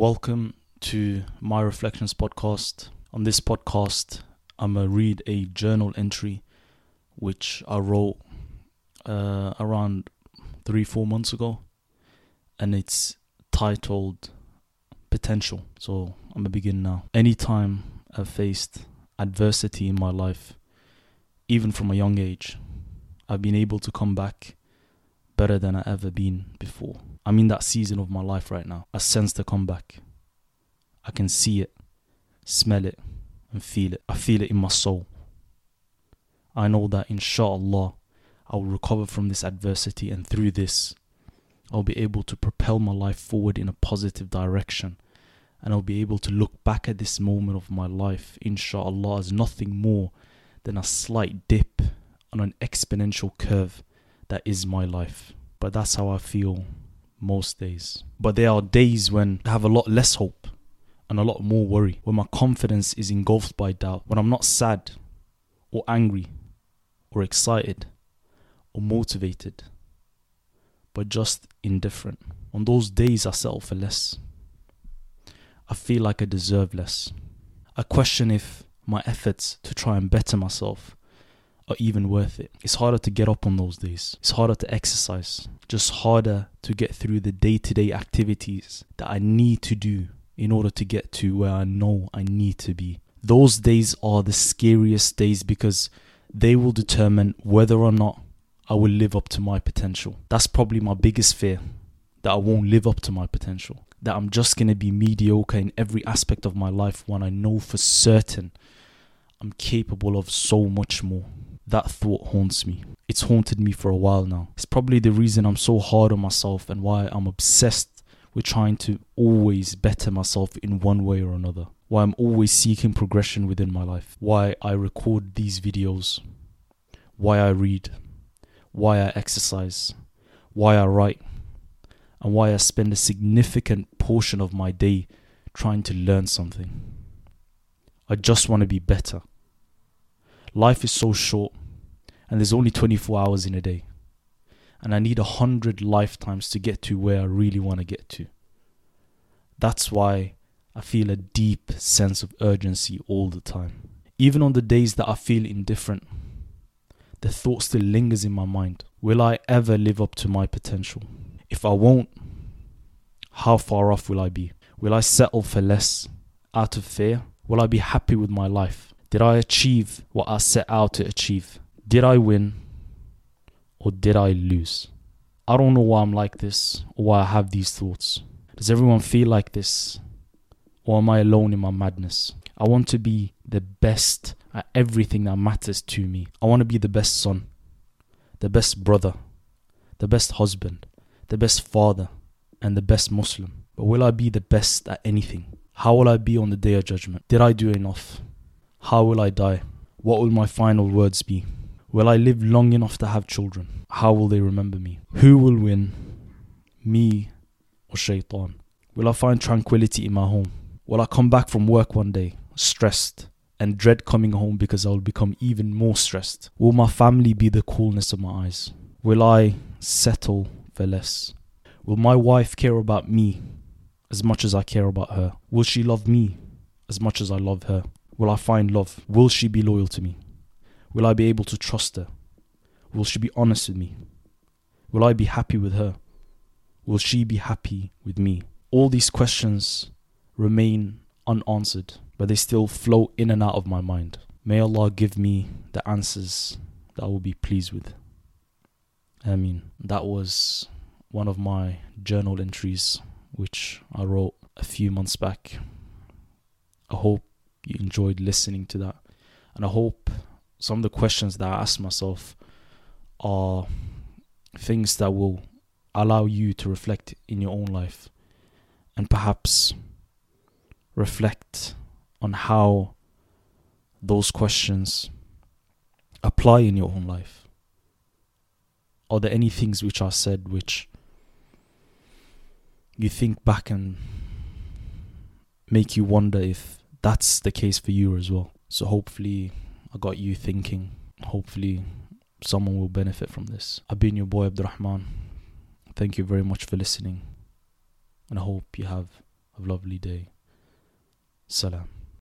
Welcome to my Reflections podcast. On this podcast, I'm going to read a journal entry which I wrote uh, around three, four months ago, and it's titled Potential. So I'm going to begin now. Anytime I've faced adversity in my life, even from a young age, I've been able to come back better than I ever been before. I'm in that season of my life right now. I sense the comeback. I can see it, smell it, and feel it. I feel it in my soul. I know that inshallah I will recover from this adversity and through this I'll be able to propel my life forward in a positive direction and I'll be able to look back at this moment of my life inshallah as nothing more than a slight dip on an exponential curve that is my life. But that's how I feel most days. But there are days when I have a lot less hope and a lot more worry, when my confidence is engulfed by doubt, when I'm not sad or angry or excited or motivated, but just indifferent. On those days, I settle for less. I feel like I deserve less. I question if my efforts to try and better myself are even worth it. It's harder to get up on those days. It's harder to exercise. Just harder to get through the day to day activities that I need to do in order to get to where I know I need to be. Those days are the scariest days because they will determine whether or not I will live up to my potential. That's probably my biggest fear that I won't live up to my potential. That I'm just going to be mediocre in every aspect of my life when I know for certain I'm capable of so much more. That thought haunts me. It's haunted me for a while now. It's probably the reason I'm so hard on myself and why I'm obsessed with trying to always better myself in one way or another. Why I'm always seeking progression within my life. Why I record these videos. Why I read. Why I exercise. Why I write. And why I spend a significant portion of my day trying to learn something. I just want to be better. Life is so short and there's only 24 hours in a day. And I need a hundred lifetimes to get to where I really want to get to. That's why I feel a deep sense of urgency all the time. Even on the days that I feel indifferent, the thought still lingers in my mind. Will I ever live up to my potential? If I won't, how far off will I be? Will I settle for less out of fear? Will I be happy with my life? Did I achieve what I set out to achieve? Did I win or did I lose? I don't know why I'm like this or why I have these thoughts. Does everyone feel like this? Or am I alone in my madness? I want to be the best at everything that matters to me. I want to be the best son, the best brother, the best husband, the best father, and the best Muslim. But will I be the best at anything? How will I be on the day of judgment? Did I do enough? How will I die? What will my final words be? Will I live long enough to have children? How will they remember me? Who will win? Me or shaitan? Will I find tranquility in my home? Will I come back from work one day stressed and dread coming home because I will become even more stressed? Will my family be the coolness of my eyes? Will I settle for less? Will my wife care about me as much as I care about her? Will she love me as much as I love her? Will I find love? Will she be loyal to me? Will I be able to trust her? Will she be honest with me? Will I be happy with her? Will she be happy with me? All these questions remain unanswered, but they still flow in and out of my mind. May Allah give me the answers that I will be pleased with. I mean, that was one of my journal entries which I wrote a few months back. I hope you enjoyed listening to that, and I hope some of the questions that I ask myself are things that will allow you to reflect in your own life and perhaps reflect on how those questions apply in your own life. Are there any things which are said which you think back and make you wonder if that's the case for you as well? So hopefully I got you thinking. Hopefully, someone will benefit from this. I've been your boy Abdurrahman. Thank you very much for listening, and I hope you have a lovely day. Salam.